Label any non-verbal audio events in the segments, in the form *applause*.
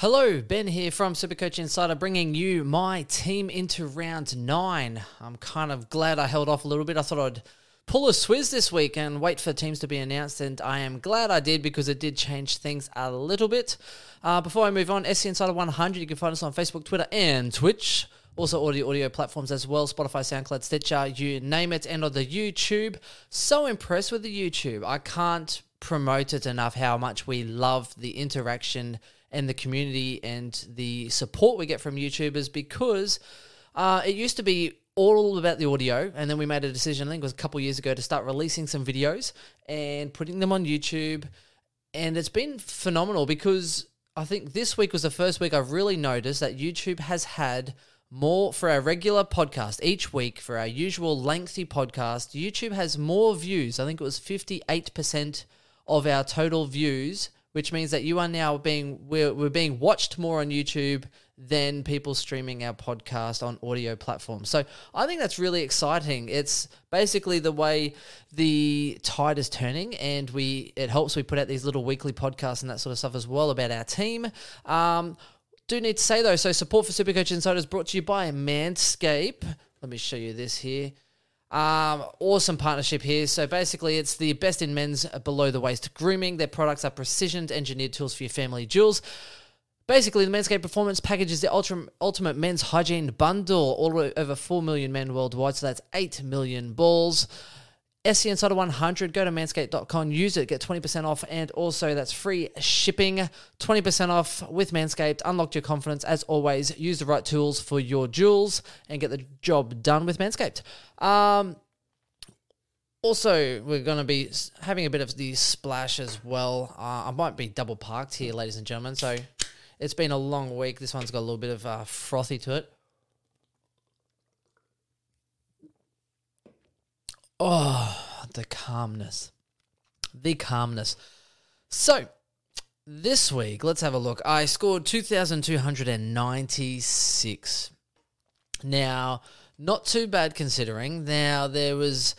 Hello, Ben here from Supercoach Insider, bringing you my team into round nine. I'm kind of glad I held off a little bit. I thought I'd pull a swizz this week and wait for teams to be announced, and I am glad I did because it did change things a little bit. Uh, before I move on, SC Insider 100, you can find us on Facebook, Twitter, and Twitch. Also, audio audio platforms as well Spotify, SoundCloud, Stitcher, you name it, and on the YouTube. So impressed with the YouTube. I can't promote it enough how much we love the interaction and the community and the support we get from YouTubers because uh, it used to be all about the audio, and then we made a decision, I think it was a couple years ago, to start releasing some videos and putting them on YouTube. And it's been phenomenal because I think this week was the first week I've really noticed that YouTube has had more for our regular podcast each week for our usual lengthy podcast. YouTube has more views. I think it was 58% of our total views which means that you are now being we're, we're being watched more on YouTube than people streaming our podcast on audio platforms. So I think that's really exciting. It's basically the way the tide is turning, and we it helps we put out these little weekly podcasts and that sort of stuff as well about our team. Um, do need to say though, so support for Supercoach Insider is brought to you by Manscaped. Let me show you this here. Um, awesome partnership here. So basically, it's the best in men's below the waist grooming. Their products are precision engineered tools for your family jewels. Basically, the Manscaped Performance Package is the ultra, ultimate men's hygiene bundle. All over 4 million men worldwide, so that's 8 million balls. SC Insider 100, go to manscaped.com, use it, get 20% off, and also that's free shipping. 20% off with Manscaped. Unlock your confidence. As always, use the right tools for your jewels and get the job done with Manscaped. Um, also, we're going to be having a bit of the splash as well. Uh, I might be double parked here, ladies and gentlemen. So it's been a long week. This one's got a little bit of uh, frothy to it. Oh, the calmness. The calmness. So, this week, let's have a look. I scored 2,296. Now, not too bad considering. Now, there was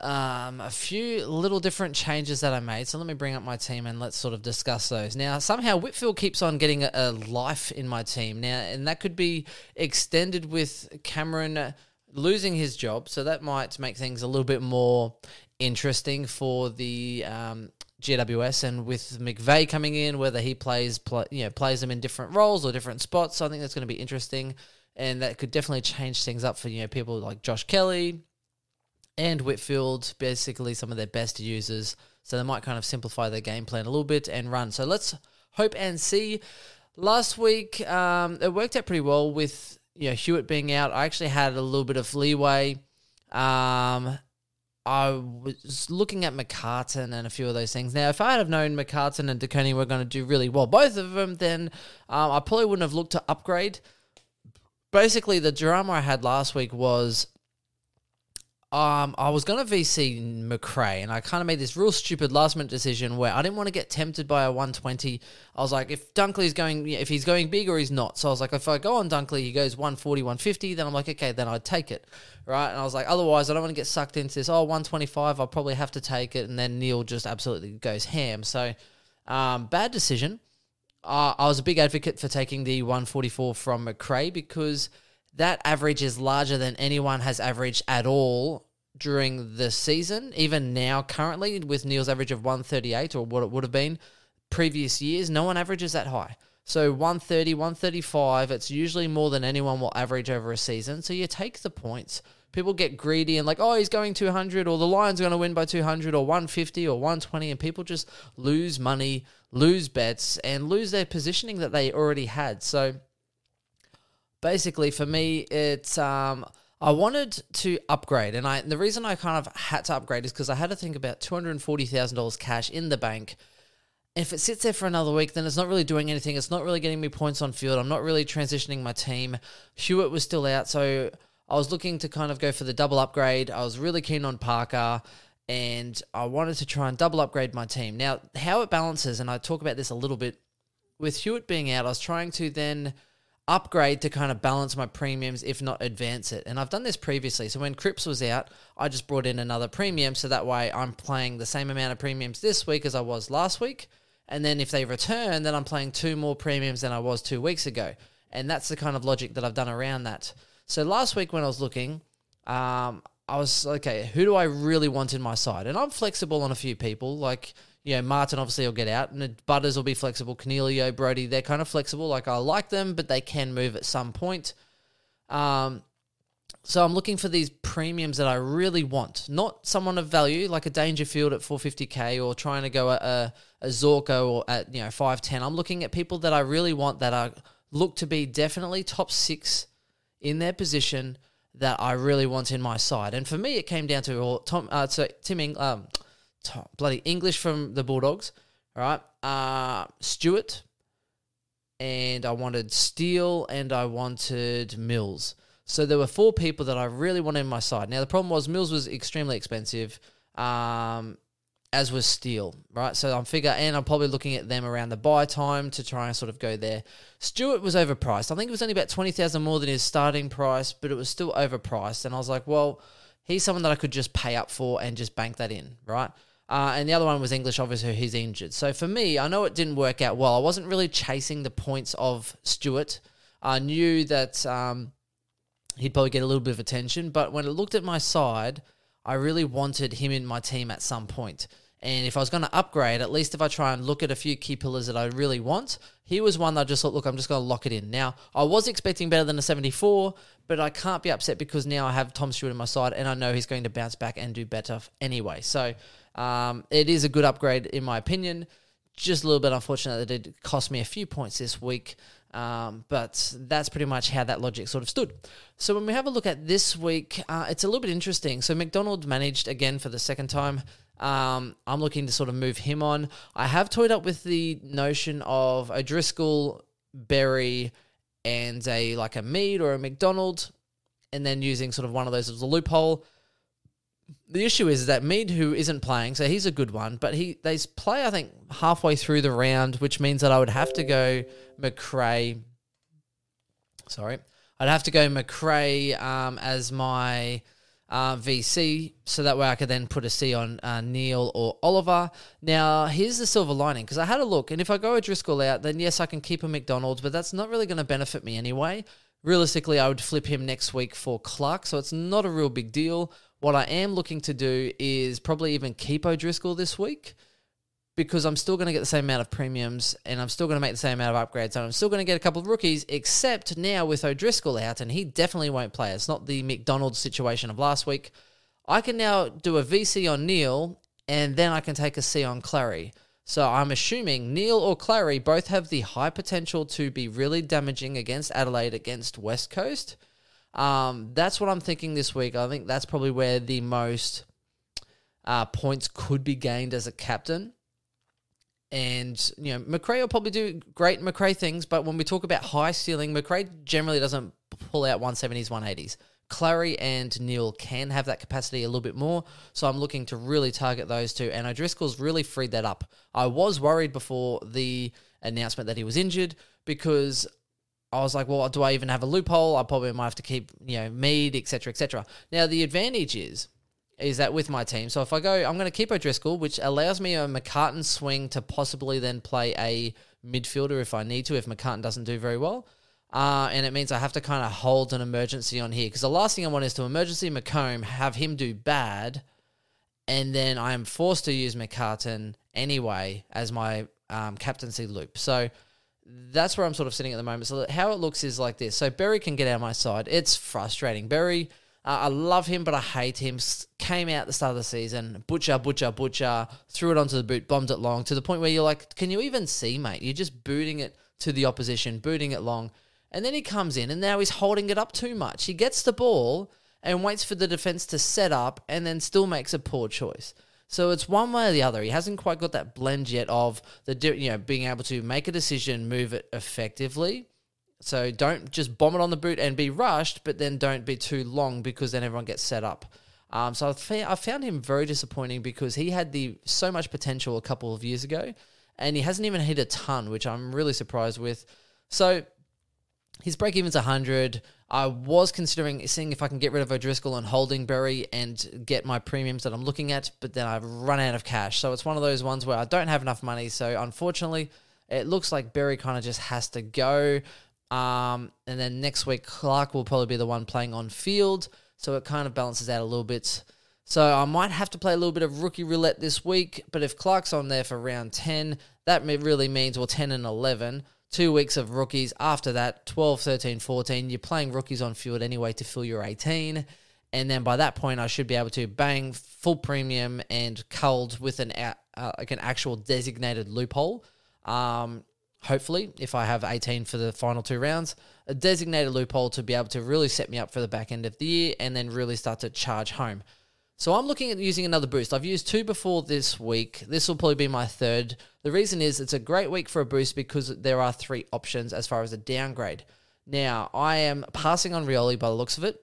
um, a few little different changes that I made. So let me bring up my team and let's sort of discuss those. Now, somehow Whitfield keeps on getting a, a life in my team now, and that could be extended with Cameron losing his job, so that might make things a little bit more interesting for the um, GWS. And with McVeigh coming in, whether he plays play, you know plays them in different roles or different spots, so I think that's going to be interesting, and that could definitely change things up for you know people like Josh Kelly and Whitfield, basically some of their best users. So they might kind of simplify their game plan a little bit and run. So let's hope and see. Last week, um, it worked out pretty well with you know, Hewitt being out, I actually had a little bit of leeway. Um, I was looking at McCartan and a few of those things. Now, if I had have known McCartan and De Koning were going to do really well, both of them, then um, I probably wouldn't have looked to upgrade. Basically, the drama I had last week was um, I was going to VC Macrae, and I kind of made this real stupid last minute decision where I didn't want to get tempted by a 120. I was like, if Dunkley's going, if he's going big or he's not. So I was like, if I go on Dunkley, he goes 140, 150, then I'm like, okay, then I'd take it. Right. And I was like, otherwise, I don't want to get sucked into this. Oh, 125, I'll probably have to take it. And then Neale just absolutely goes ham. So, um, bad decision. Uh, I was a big advocate for taking the 144 from Macrae because that average is larger than anyone has averaged at all during the season. Even now, currently, with Neale's average of 138 or what it would have been previous years, no one averages that high. So 130, 135, it's usually more than anyone will average over a season. So you take the points. People get greedy and like, oh, he's going 200 or the Lions are going to win by 200 or 150 or 120 and people just lose money, lose bets and lose their positioning that they already had. So basically for me, it's um, I wanted to upgrade, and I the reason I kind of had to upgrade is because I had to think about two hundred and forty thousand dollars cash in the bank. If it sits there for another week, then it's not really doing anything. It's not really getting me points on field. I'm not really transitioning my team. Hewitt was still out, so I was looking to kind of go for the double upgrade. I was really keen on Parker and I wanted to try and double upgrade my team. Now, how it balances, and I talk about this a little bit with Hewitt being out, I was trying to then upgrade to kind of balance my premiums, if not advance it. And I've done this previously. So when Cripps was out, I just brought in another premium. So that way I'm playing the same amount of premiums this week as I was last week. And then if they return, then I'm playing two more premiums than I was two weeks ago. And that's the kind of logic that I've done around that. So last week when I was looking, um, I was okay, who do I really want in my side? And I'm flexible on a few people. Like, you know, Martin obviously will get out, and the Butters will be flexible. Coniglio, Brody, they're kind of flexible. Like, I like them, but they can move at some point. Um, so I'm looking for these premiums that I really want, not someone of value like a Dangerfield at 450k or trying to go a, a, Zorko or at you know 510. I'm looking at people that I really want that are look to be definitely top six in their position that I really want in my side. And for me, it came down to all Tom, uh, so Tim, um, Bloody English from the Bulldogs, right? Uh, Stewart, and I wanted Steele, and I wanted Mills. So there were four people that I really wanted in my side. Now the problem was Mills was extremely expensive, um, as was Steele, right? So I'm figure, and I'm probably looking at them around the buy time to try and sort of go there. Stewart was overpriced. I think it was only about twenty thousand more than his starting price, but it was still overpriced. And I was like, well, he's someone that I could just pay up for and just bank that in, right? Uh, and the other one was English, obviously, he's injured. So for me, I know it didn't work out well. I wasn't really chasing the points of Stewart. I knew that um, he'd probably get a little bit of attention. But when I looked at my side, I really wanted him in my team at some point. And if I was going to upgrade, at least if I try and look at a few key pillars that I really want, he was one that I just thought, look, I'm just going to lock it in. Now, I was expecting better than a 74, but I can't be upset because now I have Tom Stewart on my side and I know he's going to bounce back and do better anyway. So um, it is a good upgrade, in my opinion. Just a little bit unfortunate that it cost me a few points this week. Um, but that's pretty much how that logic sort of stood. So when we have a look at this week, uh, it's a little bit interesting. So McDonald managed again for the second time. Um, I'm looking to sort of move him on. I have toyed up with the notion of O'Driscoll, Berry, and a like a Mead or a McDonald, and then using sort of one of those as a loophole the issue is that Mead, who isn't playing, so he's a good one, but he they play I think halfway through the round, which means that I would have to go Macrae. Sorry, I'd have to go Macrae um, as my uh, VC, so that way I could then put a C on uh, Neale or Oliver. Now, here's the silver lining because I had a look, and if I go a Driscoll out, then yes, I can keep a McDonald's, but that's not really going to benefit me anyway. Realistically, I would flip him next week for Clark, so it's not a real big deal. What I am looking to do is probably even keep O'Driscoll this week because I'm still going to get the same amount of premiums and I'm still going to make the same amount of upgrades and I'm still going to get a couple of rookies, except now with O'Driscoll out and he definitely won't play. It's not the McDonald's situation of last week. I can now do a VC on Neale and then I can take a C on Clarry. So I'm assuming Neale or Clarry both have the high potential to be really damaging against Adelaide against West Coast. Um, that's what I'm thinking this week. I think that's probably where the most uh, points could be gained as a captain. And, you know, Macrae will probably do great Macrae things, but when we talk about high ceiling, Macrae generally doesn't pull out 170s, 180s. Clarry and Neale can have that capacity a little bit more, so I'm looking to really target those two. And O'Driscoll's really freed that up. I was worried before the announcement that he was injured because I was like, well, do I even have a loophole? I probably might have to keep, you know, Mead, etc., etc. Now the advantage is, is that with my team. So if I go, I'm going to keep O'Driscoll, which allows me a McCartan swing to possibly then play a midfielder if I need to, if McCartan doesn't do very well. Uh, and it means I have to kind of hold an emergency on here because the last thing I want is to emergency Macomb, have him do bad, and then I am forced to use McCartan anyway as my um, captaincy loop. So that's where I'm sort of sitting at the moment. So how it looks is like this. So Berry can get out my side. It's frustrating. Berry, uh, I love him, but I hate him. Came out the start of the season, butcher, butcher, butcher, threw it onto the boot, bombed it long to the point where you're like, can you even see, mate? You're just booting it to the opposition, booting it long. And then he comes in and now he's holding it up too much. He gets the ball and waits for the defense to set up and then still makes a poor choice. So it's one way or the other. He hasn't quite got that blend yet of the you know being able to make a decision, move it effectively. So don't just bomb it on the boot and be rushed, but then don't be too long because then everyone gets set up. Um, so I found him very disappointing because he had the so much potential a couple of years ago, and he hasn't even hit a ton, which I'm really surprised with. So his break even's 100. I was considering seeing if I can get rid of O'Driscoll and holding Berry and get my premiums that I'm looking at, but then I've run out of cash. So it's one of those ones where I don't have enough money. So unfortunately, it looks like Berry kind of just has to go. Um, and then next week, Clark will probably be the one playing on field. So it kind of balances out a little bit. So I might have to play a little bit of rookie roulette this week. But if Clark's on there for round 10, that really means, well, 10 and 11, two weeks of rookies. After that, 12, 13, 14, you're playing rookies on field anyway to fill your 18. And then by that point, I should be able to bang full premium and culled with an uh, like an actual designated loophole. Um, hopefully, if I have 18 for the final two rounds, a designated loophole to be able to really set me up for the back end of the year and then really start to charge home. So I'm looking at using another boost. I've used two before this week. This will probably be my third. The reason is it's a great week for a boost because there are three options as far as a downgrade. Now, I am passing on Rioli by the looks of it.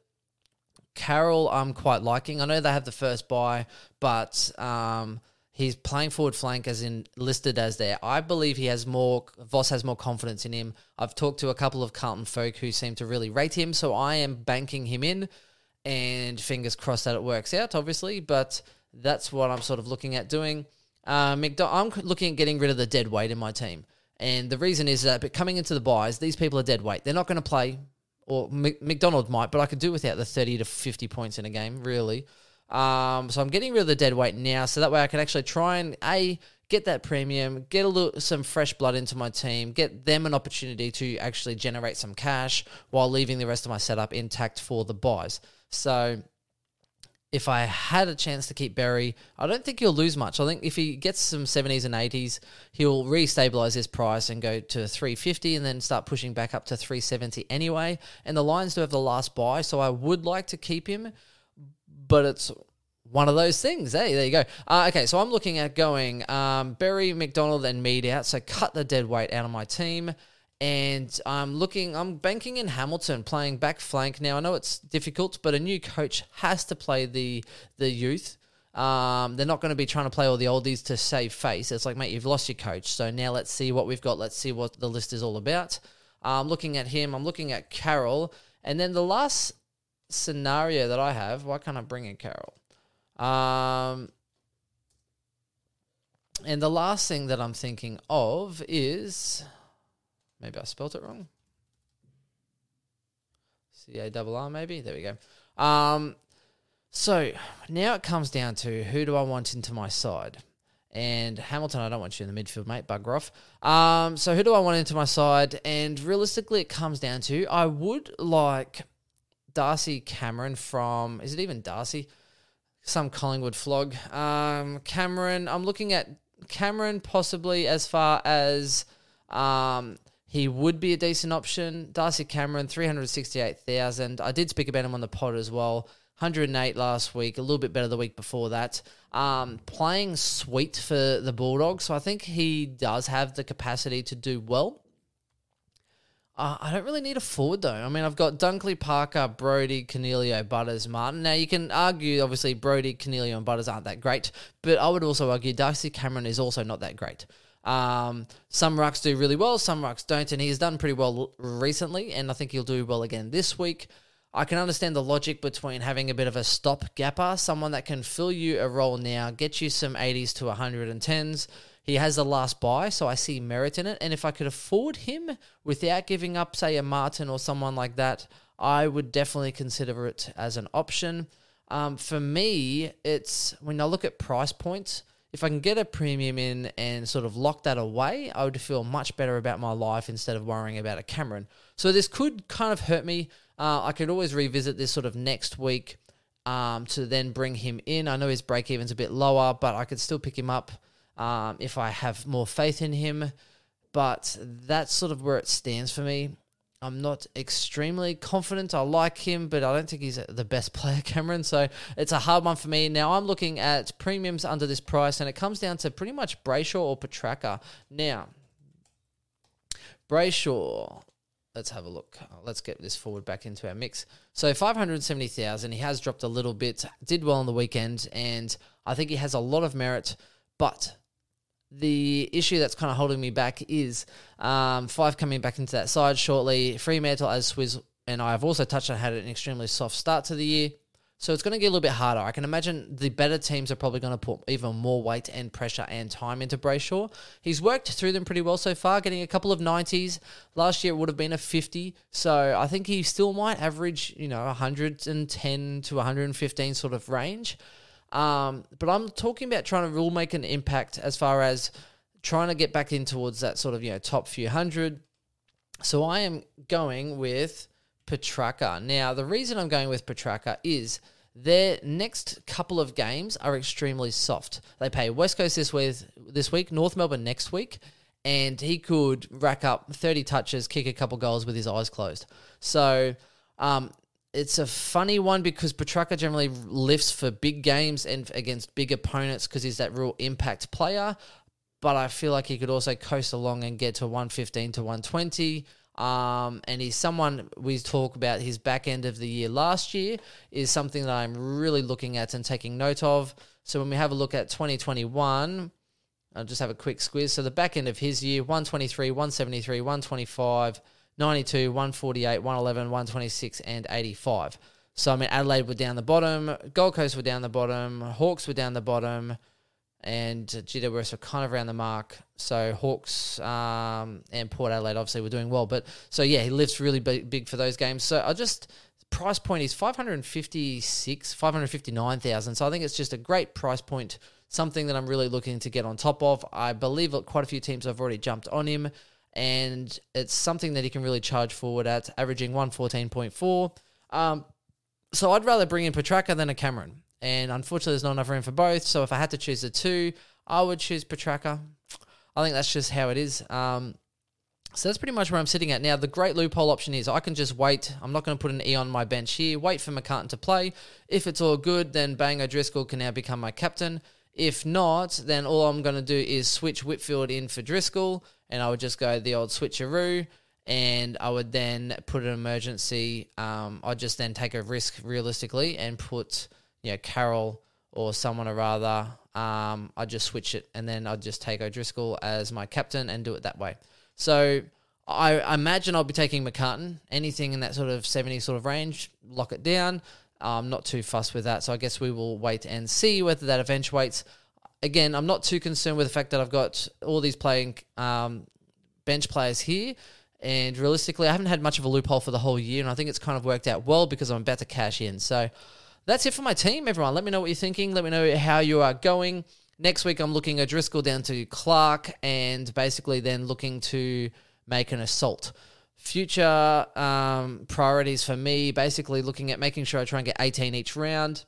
Carroll, I'm quite liking. I know they have the first buy, but um, he's playing forward flank as in listed as there. I believe he has more, Voss has more confidence in him. I've talked to a couple of Carlton folk who seem to really rate him, so I am banking him in and fingers crossed that it works out, obviously. But that's what I'm sort of looking at doing. Uh, I'm looking at getting rid of the dead weight in my team. And the reason is that but coming into the buys, these people are dead weight. They're not going to play, or McDonald might, but I could do without the 30 to 50 points in a game, really. Um, so I'm getting rid of the dead weight now, so that way I can actually try and a get that premium, get a little some fresh blood into my team, get them an opportunity to actually generate some cash while leaving the rest of my setup intact for the buys. So if I had a chance to keep Berry, I don't think he'll lose much. I think if he gets some 70s and 80s, he'll re-stabilize his price and go to 350 and then start pushing back up to 370 anyway. And the Lions do have the last buy, so I would like to keep him, but it's one of those things. Hey, there you go. Uh, okay, so I'm looking at going um, Berry, McDonald, and Mead out. So cut the dead weight out of my team and I'm looking, I'm banking in Hamilton, playing back flank. Now I know it's difficult, but a new coach has to play the the youth. Um, they're not going to be trying to play all the oldies to save face. It's like, mate, you've lost your coach. So now let's see what we've got. Let's see what the list is all about. I'm looking at him. I'm looking at Carroll, and then the last scenario that I have. Why can't I bring in Carroll? Um, and the last thing that I'm thinking of is Maybe I spelt it wrong. C A R R, maybe. There we go. Um, so now it comes down to who do I want into my side? And Hamilton, I don't want you in the midfield, mate. Bugger off. Um, so who do I want into my side? And realistically, it comes down to I would like Darcy Cameron from. Is it even Darcy? Some Collingwood flog. Um, Cameron. I'm looking at Cameron possibly as far as um, he would be a decent option. Darcy Cameron, 368,000. I did speak about him on the pod as well. 108 last week, a little bit better the week before that. Um, playing sweet for the Bulldogs, so I think he does have the capacity to do well. Uh, I don't really need a forward though. I mean, I've got Dunkley, Parker, Brody, Coniglio, Butters, Martin. Now you can argue, obviously, Brody, Coniglio, and Butters aren't that great, but I would also argue Darcy Cameron is also not that great. Um, some rucks do really well, some rucks don't, and he's done pretty well recently, and I think he'll do well again this week. I can understand the logic between having a bit of a stop gapper, someone that can fill you a role now, get you some 80s to 110s. He has the last buy, so I see merit in it. And if I could afford him without giving up, say, a Martin or someone like that, I would definitely consider it as an option. Um, for me, it's when I look at price points, if I can get a premium in and sort of lock that away, I would feel much better about my life instead of worrying about a Cameron. So this could kind of hurt me. Uh, I could always revisit this sort of next week um, to then bring him in. I know his break even's a bit lower, but I could still pick him up um, if I have more faith in him. But that's sort of where it stands for me. I'm not extremely confident. I like him, but I don't think he's the best *laughs* player, Cameron. So it's a hard one for me. Now I'm looking at premiums under this price, and it comes down to pretty much Brayshaw or Petracca. Now, Brayshaw, let's have a look. Let's get this forward back into our mix. So 570,000. He has dropped a little bit, did well on the weekend, and I think he has a lot of merit, but the issue that's kind of holding me back is um, Fyfe coming back into that side shortly. Fremantle, as Swiss and I have also touched on, had an extremely soft start to the year. So it's going to get a little bit harder. I can imagine the better teams are probably going to put even more weight and pressure and time into Brayshaw. He's worked through them pretty well so far, getting a couple of 90s. Last year it would have been a 50. So I think he still might average, you know, 110 to 115 sort of range. Um, but I'm talking about trying to really make an impact as far as trying to get back in towards that sort of, you know, top few hundred. So I am going with Petracca. Now, the reason I'm going with Petracca is their next couple of games are extremely soft. They play West Coast this week, this week, North Melbourne next week, and he could rack up 30 touches, kick a couple goals with his eyes closed. So, um, it's a funny one because Petracca generally lifts for big games and against big opponents because he's that real impact player. But I feel like he could also coast along and get to 115 to 120. Um, and he's someone we talk about his back end of the year last year is something that I'm really looking at and taking note of. So when we have a look at 2021, I'll just have a quick squiz. So the back end of his year 123, 173, 125, 92, 148, 111, 126, and 85. So I mean, Adelaide were down the bottom, Gold Coast were down the bottom, Hawks were down the bottom, and GWS were kind of around the mark. So Hawks um, and Port Adelaide obviously were doing well, but so yeah, he lifts really big, big for those games. So I just price point is five hundred fifty six, five hundred fifty nine thousand. So I think it's just a great price point, something that I'm really looking to get on top of. I believe quite a few teams have already jumped on him, and it's something that he can really charge forward at, averaging one fourteen point four. Um, so I'd rather bring in Petracca than a Cameron and unfortunately, there's not enough room for both. So if I had to choose the two, I would choose Petracca. I think that's just how it is. Um, so that's pretty much where I'm sitting at now. The great loophole option is I can just wait. I'm not going to put an E on my bench here. Wait for McCartan to play. If it's all good, then Bang O'Driscoll can now become my captain. If not, then all I'm going to do is switch Whitfield in for Driscoll, and I would just go the old switcheroo, and I would then put an emergency. Um, I'd just then take a risk realistically and put you know, Carroll or someone or rather, um, I'd just switch it and then I'd just take O'Driscoll as my captain and do it that way. So I imagine I'll be taking McCartan. Anything in that sort of 70 sort of range, lock it down. I'm not too fussed with that. So I guess we will wait and see whether that eventuates. Again, I'm not too concerned with the fact that I've got all these playing um, bench players here. And realistically, I haven't had much of a loophole for the whole year. And I think it's kind of worked out well because I'm about to cash in. So that's it for my team, everyone. Let me know what you're thinking. Let me know how you are going. Next week, I'm looking at Driscoll down to Clark and basically then looking to make an assault. Future um, priorities for me, basically looking at making sure I try and get 18 each round.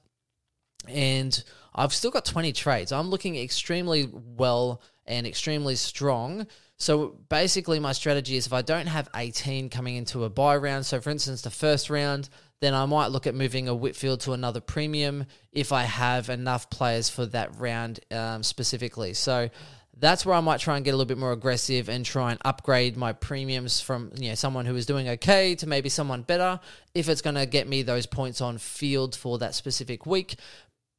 And I've still got 20 trades. I'm looking extremely well and extremely strong. So basically, my strategy is if I don't have 18 coming into a buy round, so for instance, the first round, then I might look at moving a Whitfield to another premium if I have enough players for that round um, specifically. So that's where I might try and get a little bit more aggressive and try and upgrade my premiums from you know someone who is doing okay to maybe someone better if it's going to get me those points on field for that specific week.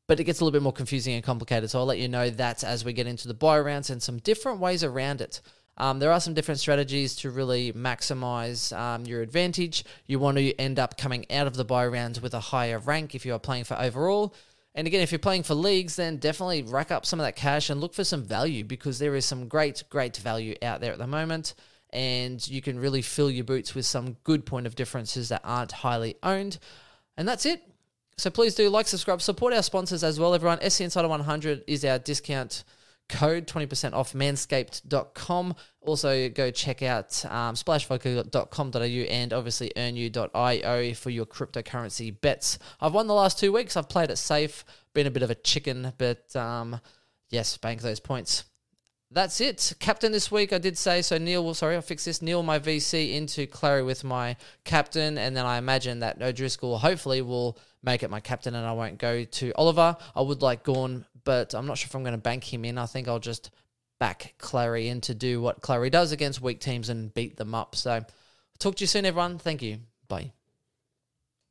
But it gets a little bit more confusing and complicated. So I'll let you know that as we get into the buy rounds and some different ways around it. Um, there are some different strategies to really maximize um, your advantage. You want to end up coming out of the buy rounds with a higher rank if you are playing for overall. And again, if you're playing for leagues, then definitely rack up some of that cash and look for some value because there is some great, great value out there at the moment. And you can really fill your boots with some good point of differences that aren't highly owned. And that's it. So please do like, subscribe, support our sponsors as well, everyone. SC Insider 100 is our discount code 20% off manscaped.com. Also, go check out um, splashvodka.com.au and obviously earnu.io for your cryptocurrency bets. I've won the last two weeks. I've played it safe, been a bit of a chicken, but um, yes, bank those points. That's it. Captain this week, I did say. So, Neale, sorry, I'll fix this. Neale, my VC, into Clarry with my captain. And then I imagine that O'Driscoll hopefully will make it my captain and I won't go to Oliver. I would like Gawn but I'm not sure if I'm going to bank him in. I think I'll just back Clarry in to do what Clarry does against weak teams and beat them up. So, talk to you soon, everyone. Thank you. Bye.